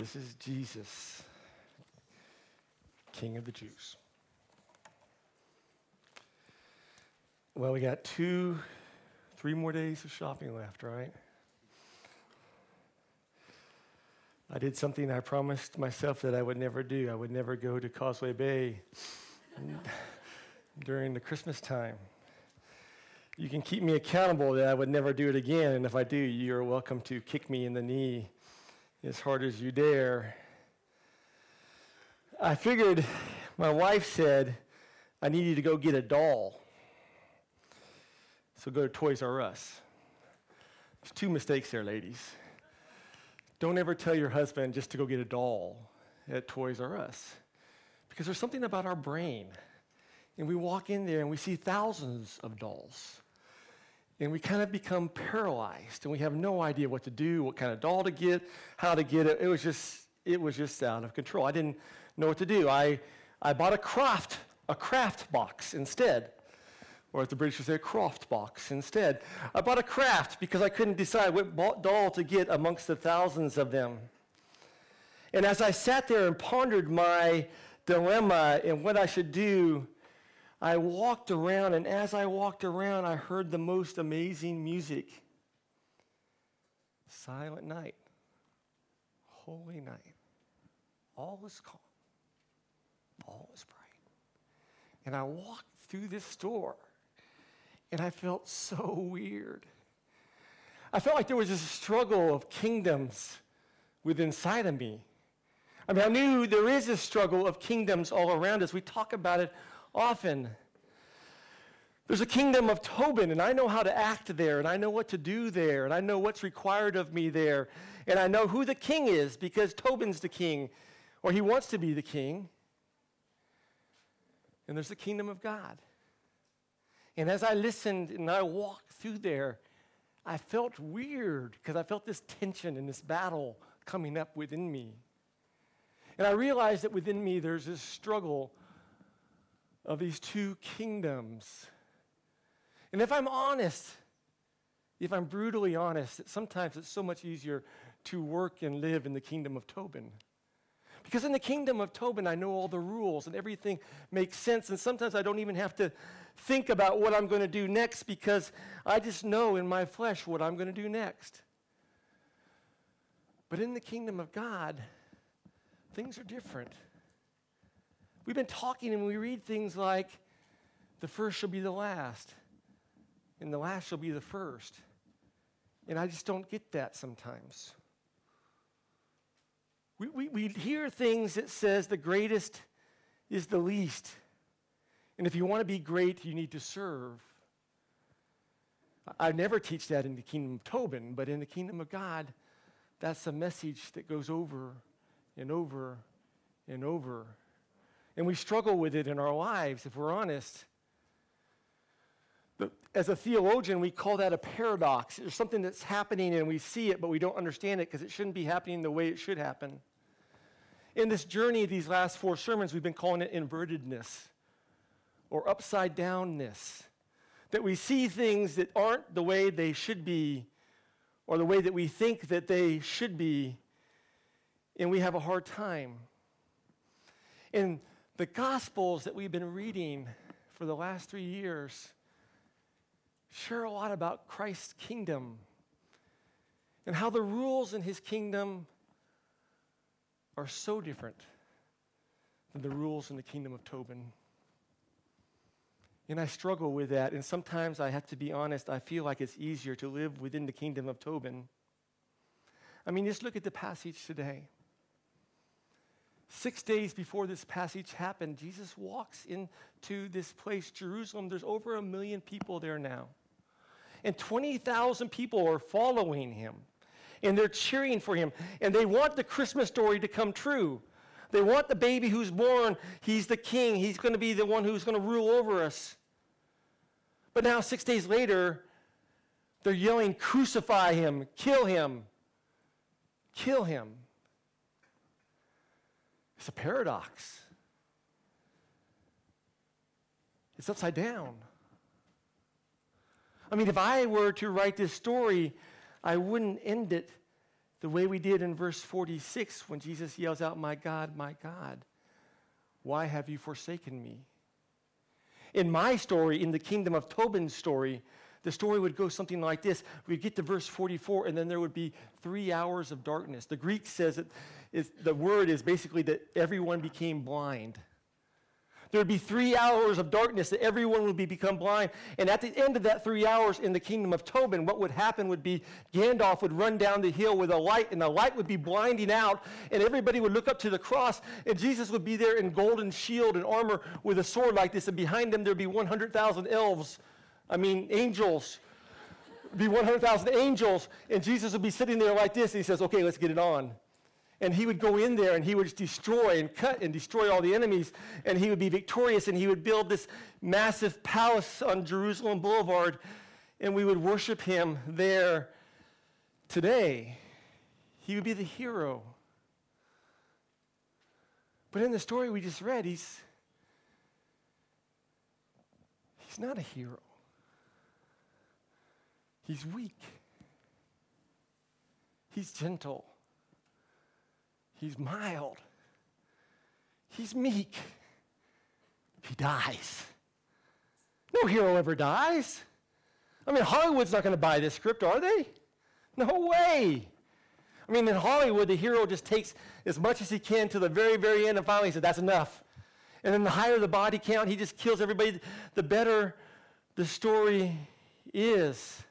This is Jesus, King of the Jews. Well, we got two, three more days of shopping left, right? I did something I promised myself that I would never do. I would never go to Causeway Bay during the Christmas time. You can keep me accountable that I would never do it again, and if I do, you're welcome to kick me in the knee as hard as you dare. I figured my wife said I needed to go get a doll. So go to Toys R Us. There's two mistakes there, ladies. Don't ever tell your husband just to go get a doll at Toys R Us. Because there's something about our brain. And we walk in there and we see thousands of dolls. And we kind of become paralyzed and we have no idea what to do, what kind of doll to get, how to get it. It was just, it was just out of control. I didn't know what to do. I, I bought a craft, a craft box instead or as the British would say, a croft box instead. I bought a craft because I couldn't decide what doll to get amongst the thousands of them. And as I sat there and pondered my dilemma and what I should do, I walked around, and as I walked around, I heard the most amazing music. Silent night, holy night. All was calm, all was bright. And I walked through this store and I felt so weird. I felt like there was this struggle of kingdoms within inside of me. I mean, I knew there is a struggle of kingdoms all around us. We talk about it often. There's a kingdom of Tobin, and I know how to act there, and I know what to do there, and I know what's required of me there, and I know who the king is because Tobin's the king, or he wants to be the king. And there's the kingdom of God. And as I listened and I walked through there, I felt weird because I felt this tension and this battle coming up within me. And I realized that within me there's this struggle of these two kingdoms. And if I'm honest, if I'm brutally honest, sometimes it's so much easier to work and live in the kingdom of Tobin. Because in the kingdom of Tobin, I know all the rules and everything makes sense. And sometimes I don't even have to think about what I'm going to do next because I just know in my flesh what I'm going to do next. But in the kingdom of God, things are different. We've been talking and we read things like, the first shall be the last, and the last shall be the first. And I just don't get that sometimes. We, we, we hear things that says the greatest is the least. And if you want to be great, you need to serve. I never teach that in the kingdom of Tobin, but in the kingdom of God, that's a message that goes over and over and over. And we struggle with it in our lives, if we're honest. But as a theologian, we call that a paradox. There's something that's happening and we see it, but we don't understand it because it shouldn't be happening the way it should happen. In this journey, these last four sermons, we've been calling it invertedness or upside downness. That we see things that aren't the way they should be or the way that we think that they should be, and we have a hard time. In the Gospels that we've been reading for the last three years share a lot about Christ's kingdom and how the rules in his kingdom are so different than the rules in the kingdom of Tobin. And I struggle with that. And sometimes I have to be honest, I feel like it's easier to live within the kingdom of Tobin. I mean, just look at the passage today. Six days before this passage happened, Jesus walks into this place, Jerusalem. There's over a million people there now. And 20,000 people are following him and they're cheering for him. And they want the Christmas story to come true. They want the baby who's born, he's the king, he's going to be the one who's going to rule over us. But now, six days later, they're yelling, Crucify him, kill him, kill him. It's a paradox. It's upside down. I mean, if I were to write this story, I wouldn't end it the way we did in verse 46 when Jesus yells out, My God, my God, why have you forsaken me? In my story, in the kingdom of Tobin's story, the story would go something like this. We'd get to verse 44, and then there would be three hours of darkness. The Greek says it is the word is basically that everyone became blind. There would be three hours of darkness that everyone would be become blind. And at the end of that three hours in the kingdom of Tobin, what would happen would be Gandalf would run down the hill with a light, and the light would be blinding out, and everybody would look up to the cross, and Jesus would be there in golden shield and armor with a sword like this, and behind him there'd be 100,000 elves. I mean, angels. Be 100,000 angels, and Jesus would be sitting there like this, and he says, Okay, let's get it on and he would go in there and he would destroy and cut and destroy all the enemies and he would be victorious and he would build this massive palace on Jerusalem Boulevard and we would worship him there today. He would be the hero. But in the story we just read, he's he's not a hero. He's weak. He's gentle. He's mild. He's meek. He dies. No hero ever dies. I mean, Hollywood's not going to buy this script, are they? No way. I mean, in Hollywood, the hero just takes as much as he can to the very, very end, and finally he says, That's enough. And then the higher the body count, he just kills everybody, the better the story is.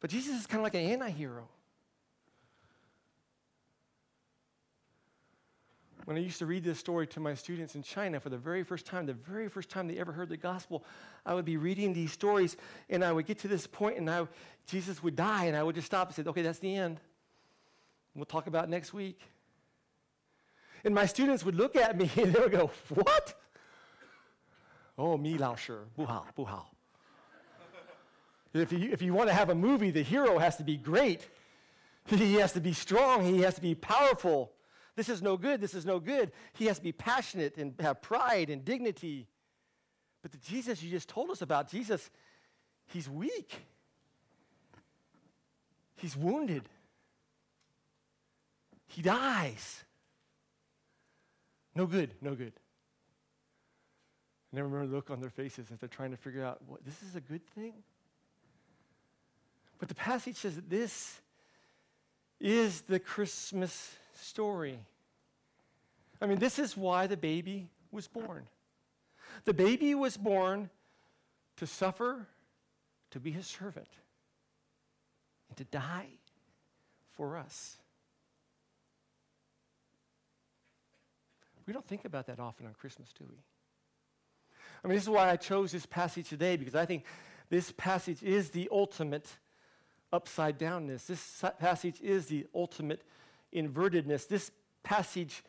But Jesus is kind of like an anti hero. when I used to read this story to my students in China for the very first time, the very first time they ever heard the gospel, I would be reading these stories and I would get to this point and I, Jesus would die and I would just stop and say, okay, that's the end. We'll talk about next week. And my students would look at me and they would go, what? Oh, mi lao shi, bu hao, bu hao. If you, if you want to have a movie, the hero has to be great. He has to be strong. He has to be powerful. This is no good. This is no good. He has to be passionate and have pride and dignity. But the Jesus you just told us about, Jesus, he's weak. He's wounded. He dies. No good, no good. I never remember the look on their faces as they're trying to figure out what this is a good thing. But the passage says that this is the Christmas story. I mean, this is why the baby was born. The baby was born to suffer, to be his servant, and to die for us. We don't think about that often on Christmas, do we? I mean, this is why I chose this passage today, because I think this passage is the ultimate upside downness. This passage is the ultimate invertedness. This passage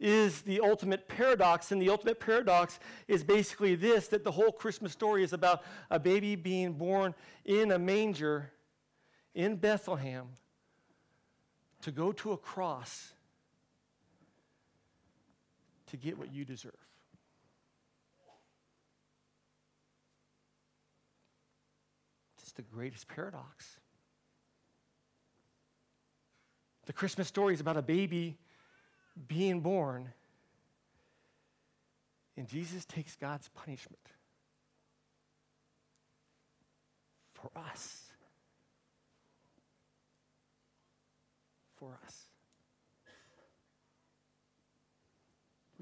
is the ultimate paradox. And the ultimate paradox is basically this that the whole Christmas story is about a baby being born in a manger in Bethlehem to go to a cross to get what you deserve. It's the greatest paradox. The Christmas story is about a baby being born, and Jesus takes God's punishment for us. For us.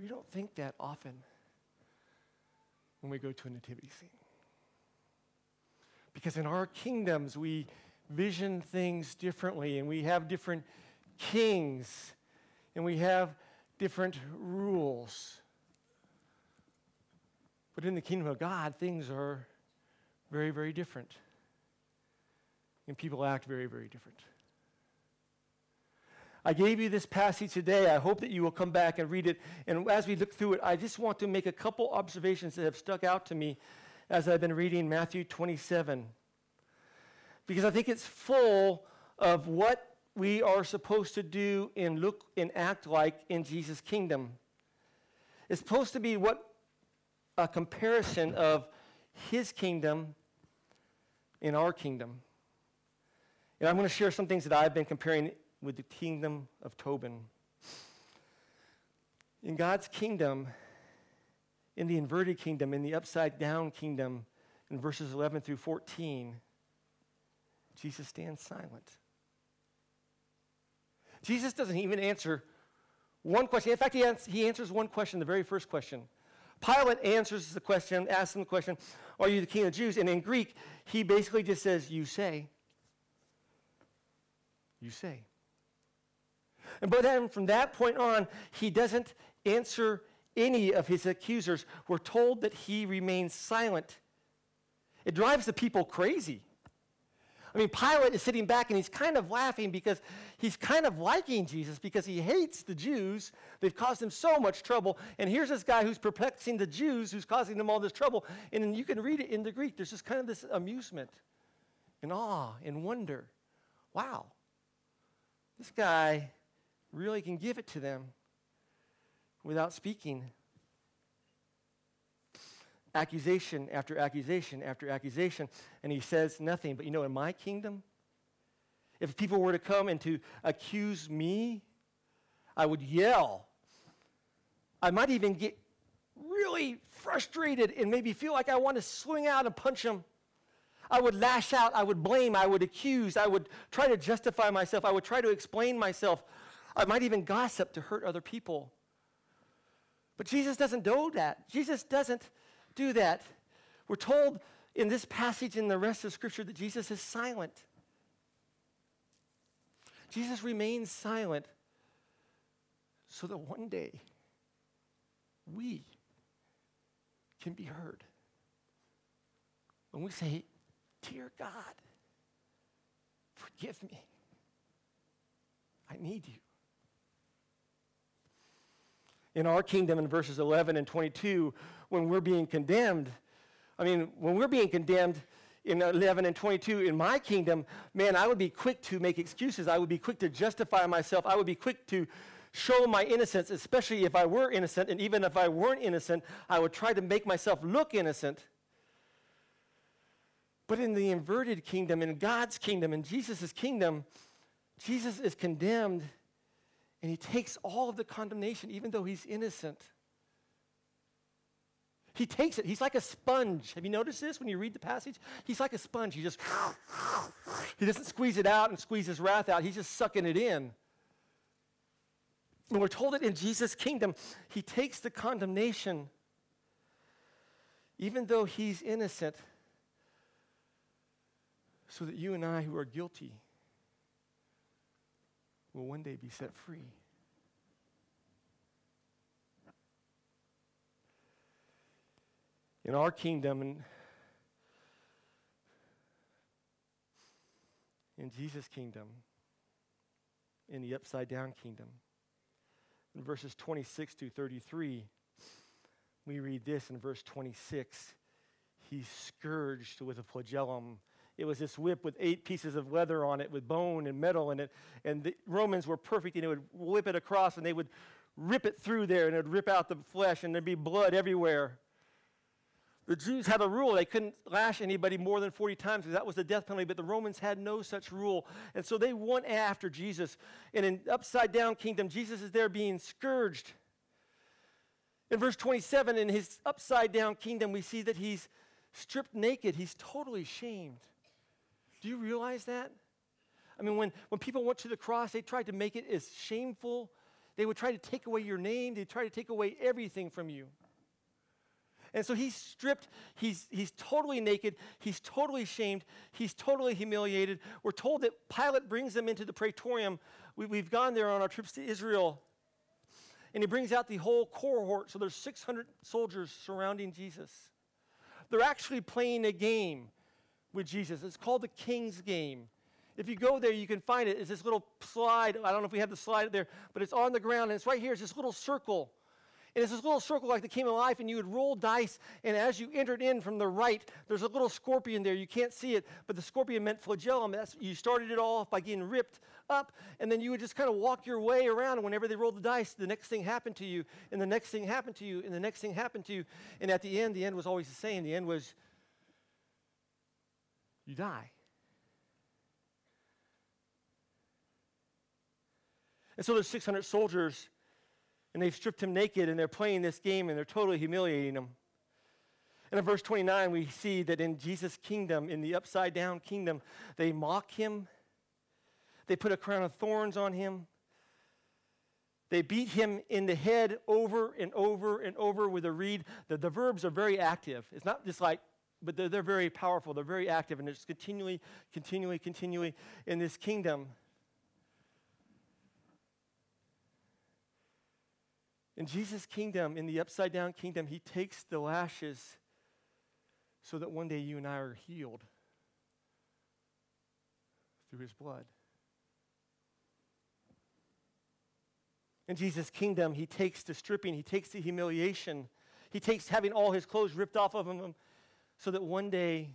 We don't think that often when we go to a nativity scene. Because in our kingdoms, we vision things differently and we have different kings and we have different rules. But in the kingdom of God, things are very, very different. And people act very, very different. I gave you this passage today. I hope that you will come back and read it. And as we look through it, I just want to make a couple observations that have stuck out to me as I've been reading Matthew 27. Because I think it's full of what we are supposed to do and look and act like in Jesus' kingdom. It's supposed to be what a comparison of his kingdom in our kingdom. And I'm going to share some things that I've been comparing with the kingdom of Tobin. In God's kingdom, in the inverted kingdom, in the upside down kingdom, in verses 11 through 14, Jesus stands silent. Jesus doesn't even answer one question. In fact, he, ans- he answers one question, the very first question. Pilate answers the question, asks him the question, Are you the king of the Jews? And in Greek, he basically just says, You say. You say. And but then from that point on, he doesn't answer any of his accusers. We're told that he remains silent. It drives the people crazy. I mean, Pilate is sitting back and he's kind of laughing because he's kind of liking Jesus because he hates the Jews. They've caused him so much trouble. And here's this guy who's perplexing the Jews, who's causing them all this trouble. And you can read it in the Greek. There's just kind of this amusement and awe and wonder. Wow, this guy really can give it to them without speaking accusation after accusation after accusation, and he says nothing. But you know, in my kingdom, if people were to come and to accuse me, I would yell. I might even get really frustrated and maybe feel like I want to swing out and punch them. I would lash out, I would blame, I would accuse, I would try to justify myself, I would try to explain myself. I might even gossip to hurt other people. But Jesus doesn't do that. Jesus doesn't do that. We're told in this passage in the rest of Scripture that Jesus is silent. Jesus remains silent so that one day we can be heard. When we say, Dear God, forgive me, I need you. In our kingdom, in verses 11 and 22, when we're being condemned. I mean, when we're being condemned in 11 and 22 in my kingdom, man, I would be quick to make excuses. I would be quick to justify myself. I would be quick to show my innocence, especially if I were innocent. And even if I weren't innocent, I would try to make myself look innocent. But in the inverted kingdom, in God's kingdom, in Jesus' kingdom, Jesus is condemned and he takes all of the condemnation, even though he's innocent. He takes it. He's like a sponge. Have you noticed this when you read the passage? He's like a sponge. He just, he doesn't squeeze it out and squeeze his wrath out. He's just sucking it in. And we're told that in Jesus' kingdom, he takes the condemnation, even though he's innocent, so that you and I who are guilty will one day be set free. in our kingdom and in Jesus' kingdom, in the upside down kingdom. In verses 26 to 33, we read this in verse 26 He's scourged with a flagellum. It was this whip with eight pieces of leather on it, with bone and metal in it. And the Romans were perfect, and they would whip it across, and they would rip it through there, and it would rip out the flesh, and there'd be blood everywhere. The Jews had a rule. They couldn't lash anybody more than 40 times because that was the death penalty, but the Romans had no such rule. And so they went after Jesus. And in upside down kingdom, Jesus is there being scourged. In verse 27, in his upside down kingdom, we see that he's stripped naked. He's totally shamed. Do you realize that? I mean, when, when people went to the cross, they tried to make it as shameful. They would try to take away your name, they'd try to take away everything from you. And so he's stripped, he's, he's totally naked, he's totally shamed, he's totally humiliated. We're told that Pilate brings him into the praetorium. We, we've gone there on our trips to Israel. And he brings out the whole cohort. So there's 600 soldiers surrounding Jesus. They're actually playing a game with Jesus. It's called the King's Game. If you go there, you can find it. It's this little slide. I don't know if we have the slide there, but it's on the ground, and it's right here. It's this little circle. And it's this little circle like the King of Life, and you would roll dice, and as you entered in from the right, there's a little scorpion there. You can't see it, but the scorpion meant flagellum. That's, you started it all off by getting ripped up, and then you would just kind of walk your way around, and whenever they rolled the dice, the next thing happened to you, and the next thing happened to you, and the next thing happened to you. And at the end, the end was always the same. The end was you die. And so there's 600 soldiers, and they've stripped him naked, and they're playing this game, and they're totally humiliating him. And in verse 29, we see that in Jesus' kingdom, in the upside down kingdom, they mock him. They put a crown of thorns on him. They beat him in the head over and over and over with a reed. The, the verbs are very active. It's not just like, but they're, they're very powerful. They're very active, and just continually, continually, continually in this kingdom. In Jesus' kingdom, in the upside down kingdom, he takes the lashes so that one day you and I are healed through his blood. In Jesus' kingdom, he takes the stripping, he takes the humiliation, he takes having all his clothes ripped off of him so that one day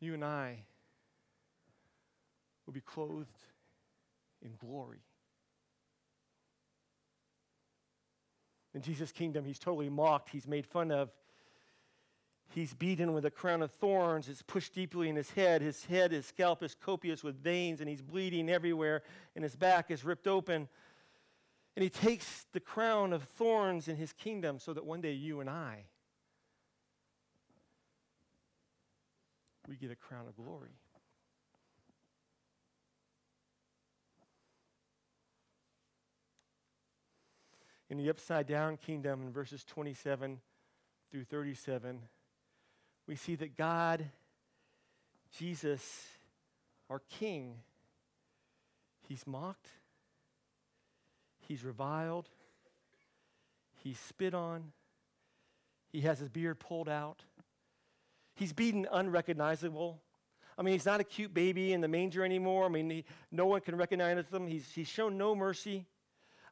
you and I will be clothed in glory. In Jesus' kingdom, he's totally mocked, he's made fun of, He's beaten with a crown of thorns. It's pushed deeply in his head. His head, his scalp is copious with veins, and he's bleeding everywhere, and his back is ripped open. And he takes the crown of thorns in his kingdom so that one day you and I, we get a crown of glory. In the upside down kingdom, in verses 27 through 37, we see that God, Jesus, our King, he's mocked, he's reviled, he's spit on, he has his beard pulled out, he's beaten unrecognizable. I mean, he's not a cute baby in the manger anymore. I mean, he, no one can recognize him. He's, he's shown no mercy.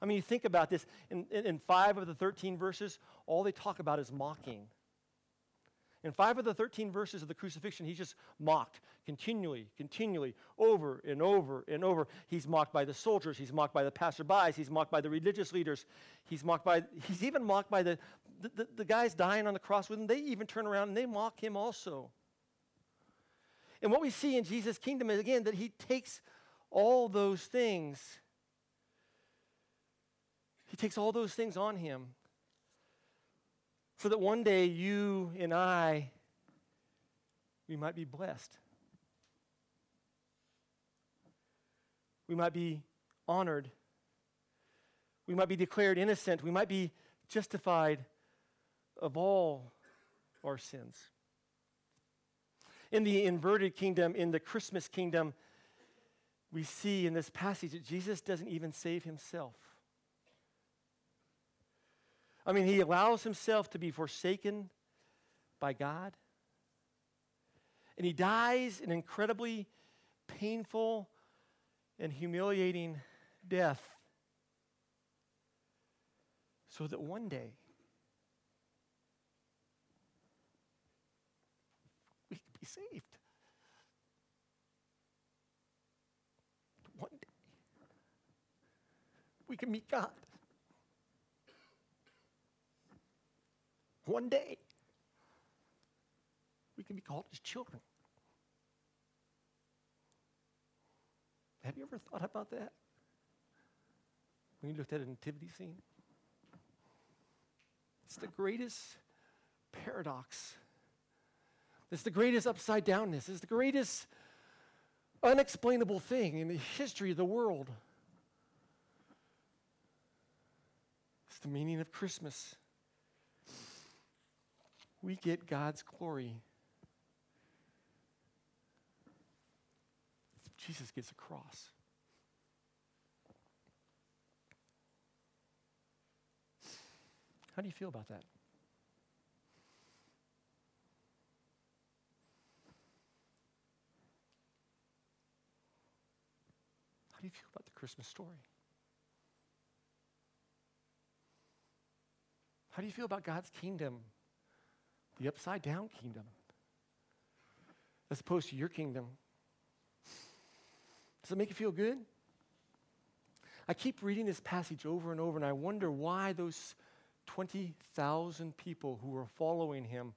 I mean, you think about this. In, in, in five of the 13 verses, all they talk about is mocking. In five of the 13 verses of the crucifixion, he's just mocked continually, continually, over and over and over. He's mocked by the soldiers, he's mocked by the passerbys, he's mocked by the religious leaders, he's mocked by, he's even mocked by the, the, the, the guys dying on the cross with him. They even turn around and they mock him also. And what we see in Jesus' kingdom is again that he takes all those things, he takes all those things on him so that one day you and I, we might be blessed. We might be honored. We might be declared innocent. We might be justified of all our sins. In the inverted kingdom, in the Christmas kingdom, we see in this passage that Jesus doesn't even save himself. I mean, he allows himself to be forsaken by God. And he dies an incredibly painful and humiliating death so that one day we can be saved. One day we can meet God. One day, we can be called his children. Have you ever thought about that? When you looked at a nativity scene? It's the greatest paradox. It's the greatest upside downness. It's the greatest unexplainable thing in the history of the world. It's the meaning of Christmas we get God's glory. Jesus gets a cross. How do you feel about that? Do you feel about the Christmas story? How do you feel about God's kingdom the upside down kingdom as opposed to your kingdom. Does it make you feel good? I keep reading this passage over and over, and I wonder why those 20,000 people who were following him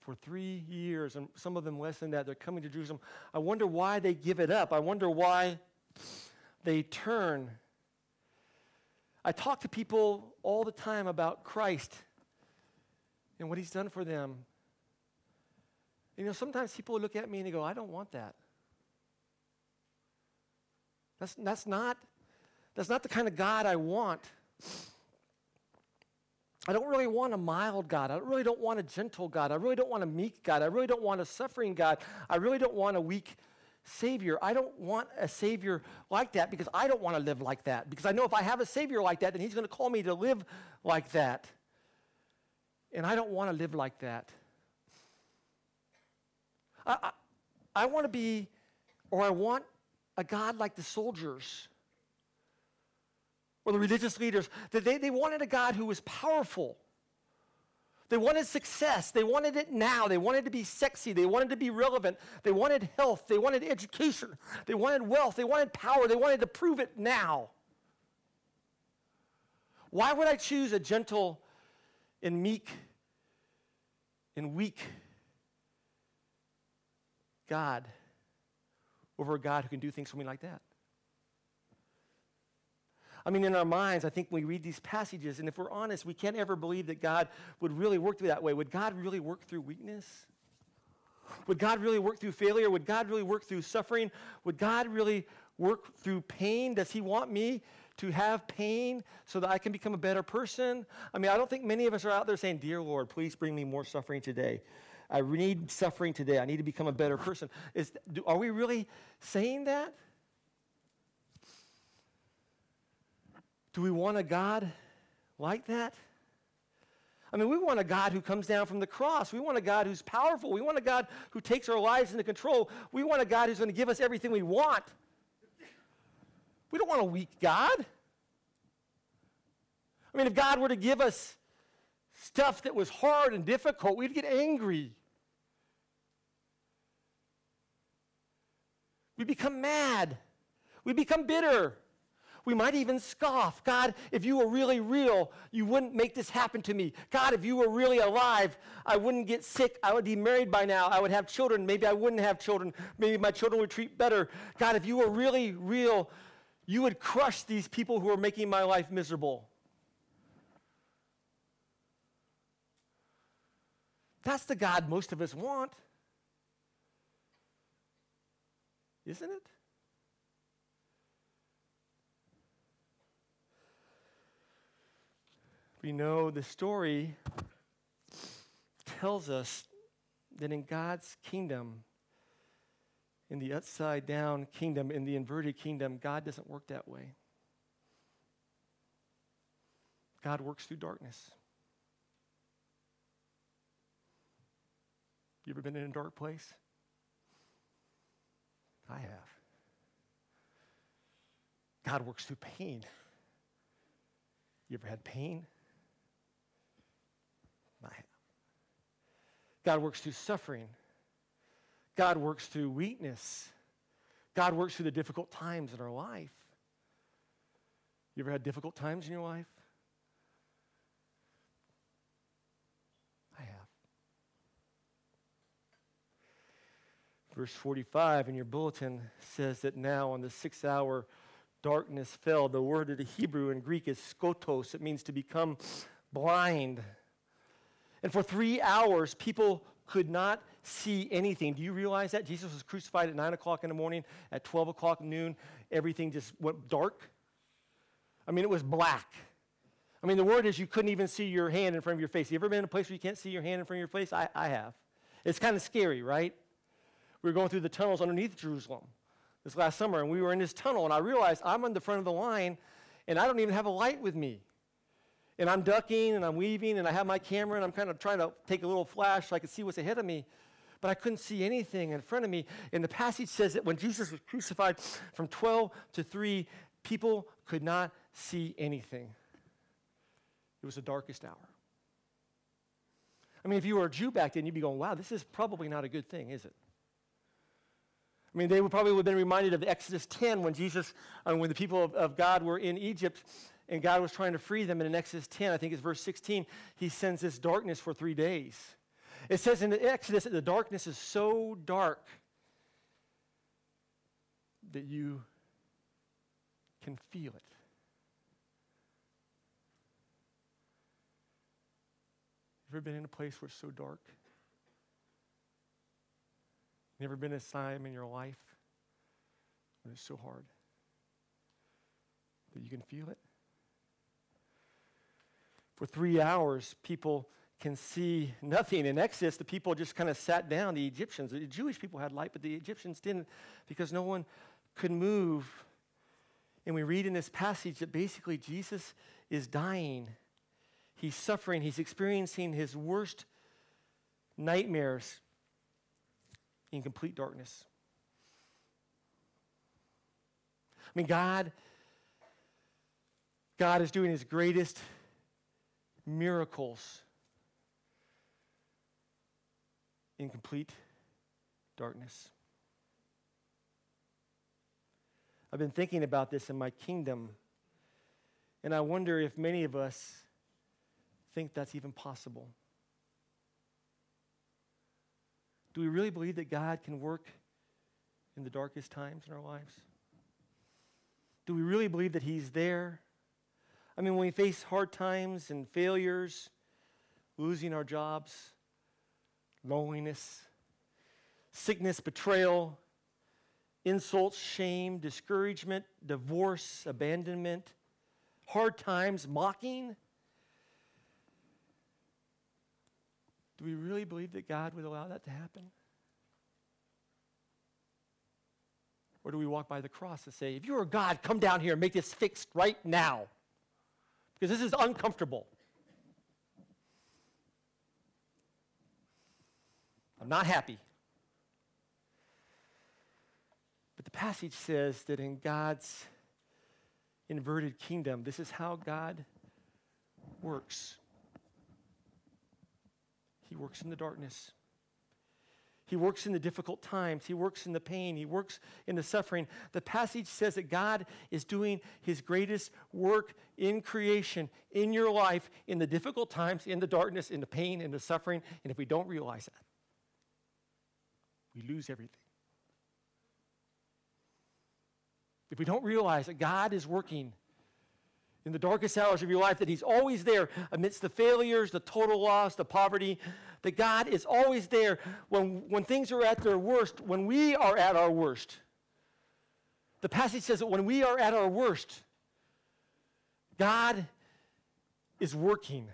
for three years, and some of them less than that, they're coming to Jerusalem. I wonder why they give it up. I wonder why they turn. I talk to people all the time about Christ and what he's done for them. You know, sometimes people look at me and they go, I don't want that. That's, that's, not, that's not the kind of God I want. I don't really want a mild God. I really don't want a gentle God. I really don't want a meek God. I really don't want a suffering God. I really don't want a weak Savior. I don't want a Savior like that because I don't want to live like that. Because I know if I have a Savior like that, then He's going to call me to live like that. And I don't want to live like that. I, I, I want to be, or I want a God like the soldiers or the religious leaders, that they, they wanted a God who was powerful. They wanted success. They wanted it now. They wanted to be sexy. They wanted to be relevant. They wanted health. They wanted education. They wanted wealth. They wanted power. They wanted to prove it now. Why would I choose a gentle and meek and weak God over a God who can do things for me like that? I mean, in our minds, I think we read these passages, and if we're honest, we can't ever believe that God would really work through that way. Would God really work through weakness? Would God really work through failure? Would God really work through suffering? Would God really work through pain? Does He want me to have pain so that I can become a better person? I mean, I don't think many of us are out there saying, Dear Lord, please bring me more suffering today. I need suffering today. I need to become a better person. Is, do, are we really saying that? Do we want a God like that? I mean, we want a God who comes down from the cross. We want a God who's powerful. We want a God who takes our lives into control. We want a God who's going to give us everything we want. We don't want a weak God. I mean, if God were to give us stuff that was hard and difficult, we'd get angry. We become mad. We become bitter. We might even scoff. God, if you were really real, you wouldn't make this happen to me. God, if you were really alive, I wouldn't get sick. I would be married by now. I would have children. Maybe I wouldn't have children. Maybe my children would treat better. God, if you were really real, you would crush these people who are making my life miserable. That's the God most of us want. Isn't it? We know the story tells us that in God's kingdom, in the upside down kingdom, in the inverted kingdom, God doesn't work that way. God works through darkness. You ever been in a dark place? I have. God works through pain. You ever had pain? God works through suffering. God works through weakness. God works through the difficult times in our life. You ever had difficult times in your life? I have. Verse 45 in your bulletin says that now on the sixth hour, darkness fell. The word of the Hebrew and Greek is skotos. It means to become blind. And for three hours, people could not see anything. Do you realize that? Jesus was crucified at 9 o'clock in the morning. At 12 o'clock noon, everything just went dark. I mean, it was black. I mean, the word is you couldn't even see your hand in front of your face. You ever been in a place where you can't see your hand in front of your face? I, I have. It's kind of scary, right? We were going through the tunnels underneath Jerusalem this last summer, and we were in this tunnel, and I realized I'm on the front of the line, and I don't even have a light with me. And I'm ducking and I'm weaving and I have my camera and I'm kind of trying to take a little flash so I can see what's ahead of me. But I couldn't see anything in front of me. And the passage says that when Jesus was crucified from 12 to 3, people could not see anything. It was the darkest hour. I mean, if you were a Jew back then, you'd be going, wow, this is probably not a good thing, is it? I mean, they would probably would have been reminded of Exodus 10 when Jesus, uh, when the people of, of God were in Egypt and God was trying to free them. And in Exodus 10, I think it's verse 16, he sends this darkness for three days. It says in Exodus that the darkness is so dark that you can feel it. You ever been in a place where it's so dark? Never been a time in your life when it's so hard that you can feel it? For three hours, people can see nothing. In Exodus, the people just kind of sat down. The Egyptians, the Jewish people had light, but the Egyptians didn't because no one could move. And we read in this passage that basically Jesus is dying. He's suffering. He's experiencing his worst nightmares in complete darkness. I mean, God, God is doing his greatest miracles in complete darkness. I've been thinking about this in my kingdom, and I wonder if many of us think that's even possible. Do we really believe that God can work in the darkest times in our lives? Do we really believe that He's there? I mean, when we face hard times and failures, losing our jobs, loneliness, sickness, betrayal, insults, shame, discouragement, divorce, abandonment, hard times, mocking. Do we really believe that God would allow that to happen? Or do we walk by the cross and say, if you are God, come down here and make this fixed right now? Because this is uncomfortable. I'm not happy. But the passage says that in God's inverted kingdom, this is how God works. He works in the darkness. He works in the difficult times. He works in the pain. He works in the suffering. The passage says that God is doing his greatest work in creation, in your life, in the difficult times, in the darkness, in the pain, in the suffering. And if we don't realize that, we lose everything. If we don't realize that God is working in the darkest hours of your life, that He's always there amidst the failures, the total loss, the poverty, that God is always there when, when things are at their worst, when we are at our worst. The passage says that when we are at our worst, God is working.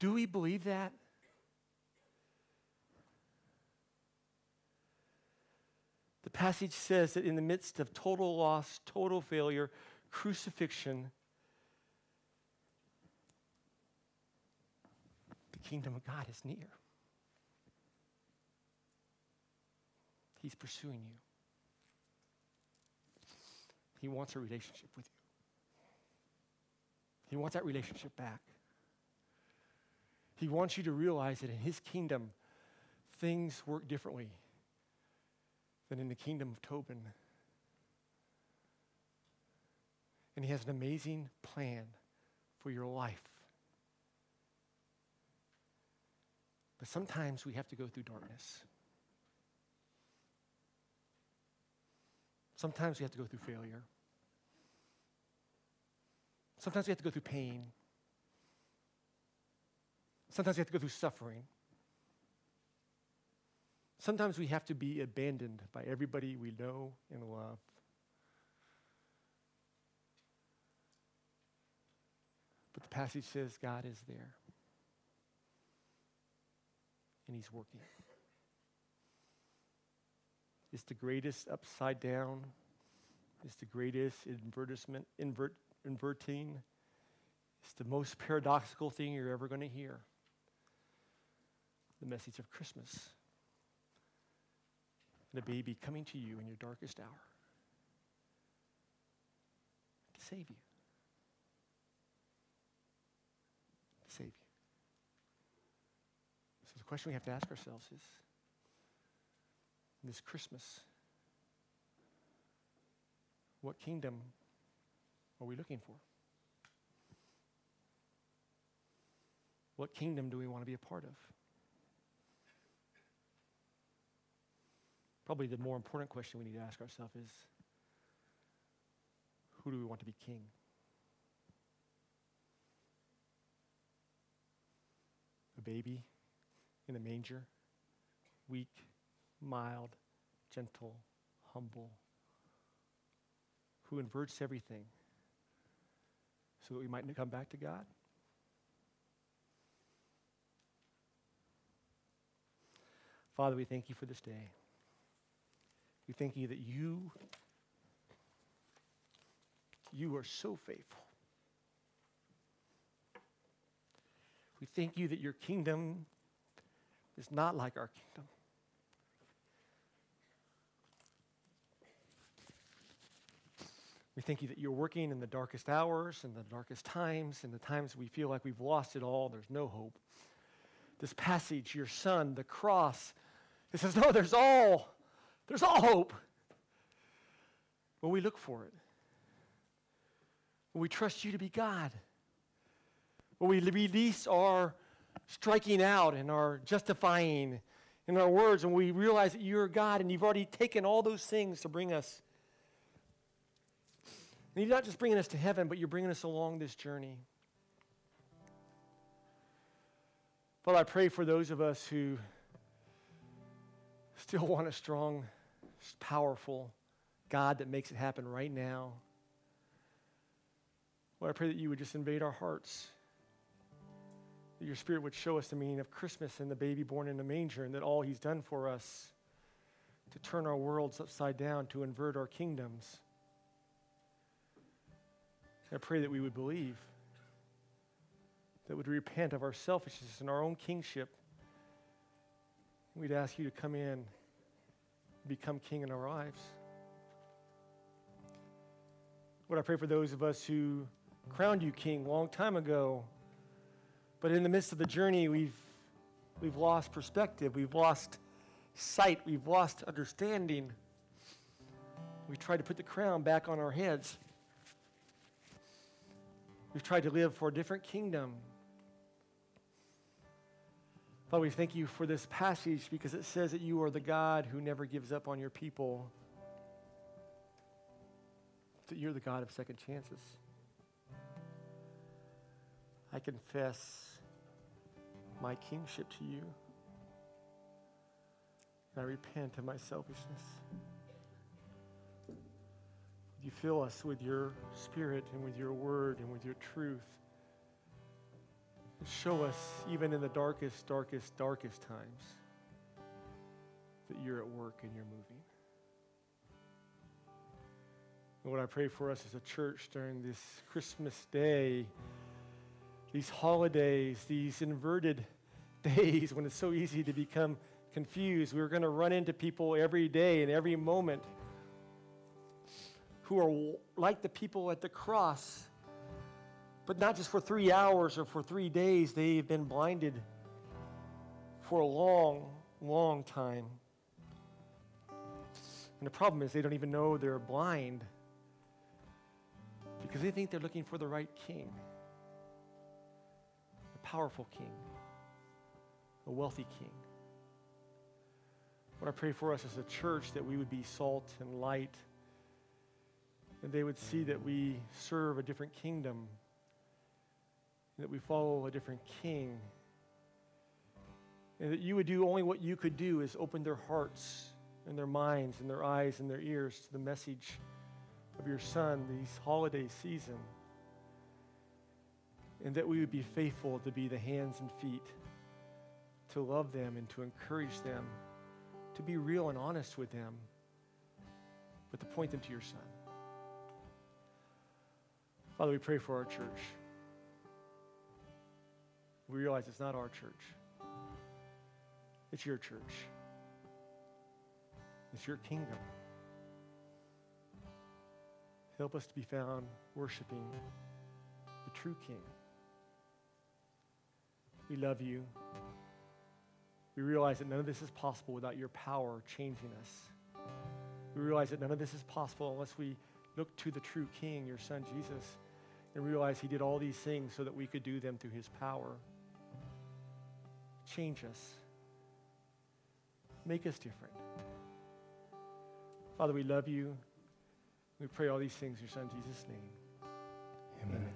Do we believe that? The passage says that in the midst of total loss, total failure, crucifixion, kingdom of God is near. He's pursuing you. He wants a relationship with you. He wants that relationship back. He wants you to realize that in His kingdom, things work differently than in the kingdom of Tobin. And He has an amazing plan for your life. But sometimes we have to go through darkness. Sometimes we have to go through failure. Sometimes we have to go through pain. Sometimes we have to go through suffering. Sometimes we have to be abandoned by everybody we know and love. But the passage says God is there. And He's working. It's the greatest upside down. It's the greatest invertisement, invert, inverting. It's the most paradoxical thing you're ever going to hear. The message of Christmas and a baby coming to you in your darkest hour to save you. To save you. So the question we have to ask ourselves is this Christmas, what kingdom are we looking for? What kingdom do we want to be a part of? probably the more important question we need to ask ourselves is who do we want to be king? A baby in a manger, weak, mild, gentle, humble, who inverts everything so that we might come back to God? Father, we thank you for this day. We thank you that you you are so faithful. We thank you that your kingdom is not like our kingdom. We thank you that you're working in the darkest hours and the darkest times and the times we feel like we've lost it all, there's no hope. This passage, your son, the cross, it says, no, there's all, there's all hope. When we look for it, when we trust you to be God, when we release our striking out and our justifying in our words, and we realize that you're God and you've already taken all those things to bring us. And you're not just bringing us to heaven, but you're bringing us along this journey. Father, I pray for those of us who still want a strong, powerful God that makes it happen right now. Lord, I pray that you would just invade our hearts. That your spirit would show us the meaning of Christmas and the baby born in a manger, and that all he's done for us to turn our worlds upside down, to invert our kingdoms. I pray that we would believe, that would repent of our selfishness and our own kingship. We'd ask you to come in become king in our lives. What I pray for those of us who crowned you king long time ago, but in the midst of the journey, we've, we've lost perspective, we've lost sight, we've lost understanding. We've tried to put the crown back on our heads. We've tried to live for a different kingdom. Father, we thank you for this passage because it says that you are the God who never gives up on your people, that you're the God of second chances. I confess my kingship to you. And I repent of my selfishness. You fill us with your spirit and with your word and with your truth. And show us, even in the darkest, darkest, darkest times, that you're at work and you're moving. What I pray for us as a church during this Christmas day, these holidays, these inverted days when it's so easy to become confused, we're going to run into people every day and every moment who are like the people at the cross but not just for three hours or for three days, they've been blinded for a long, long time. And the problem is they don't even know they're blind because they think they're looking for the right king, powerful king, a wealthy king. What I pray for us as a church that we would be salt and light, and they would see that we serve a different kingdom that we follow a different king. And that you would do only what you could do is open their hearts and their minds and their eyes and their ears to the message of your son these holiday season. And that we would be faithful to be the hands and feet, to love them and to encourage them, to be real and honest with them, but to point them to your son. Father, we pray for our church we realize it's not our church, it's your church, it's your kingdom. Help us to be found worshiping the true King. We love you. We realize that none of this is possible without your power changing us. We realize that none of this is possible unless we look to the true King, your Son Jesus, and realize He did all these things so that we could do them through His power. Change us. Make us different. Father, we love you. We pray all these things in your son Jesus' name.